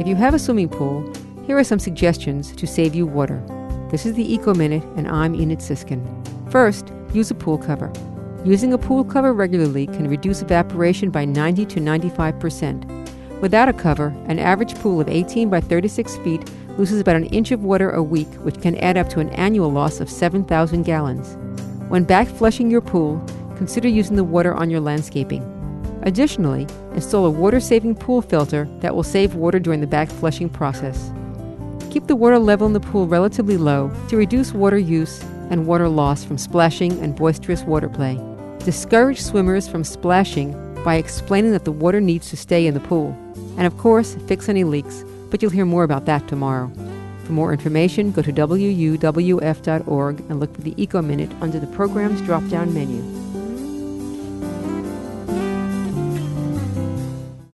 If you have a swimming pool, here are some suggestions to save you water. This is the Eco Minute, and I'm Enid Sisskin. First, use a pool cover. Using a pool cover regularly can reduce evaporation by 90 to 95 percent. Without a cover, an average pool of 18 by 36 feet loses about an inch of water a week, which can add up to an annual loss of 7,000 gallons. When back flushing your pool, consider using the water on your landscaping. Additionally, install a water saving pool filter that will save water during the back flushing process. Keep the water level in the pool relatively low to reduce water use and water loss from splashing and boisterous water play. Discourage swimmers from splashing by explaining that the water needs to stay in the pool. And of course, fix any leaks, but you'll hear more about that tomorrow. For more information, go to wuwf.org and look for the Eco Minute under the program's drop down menu.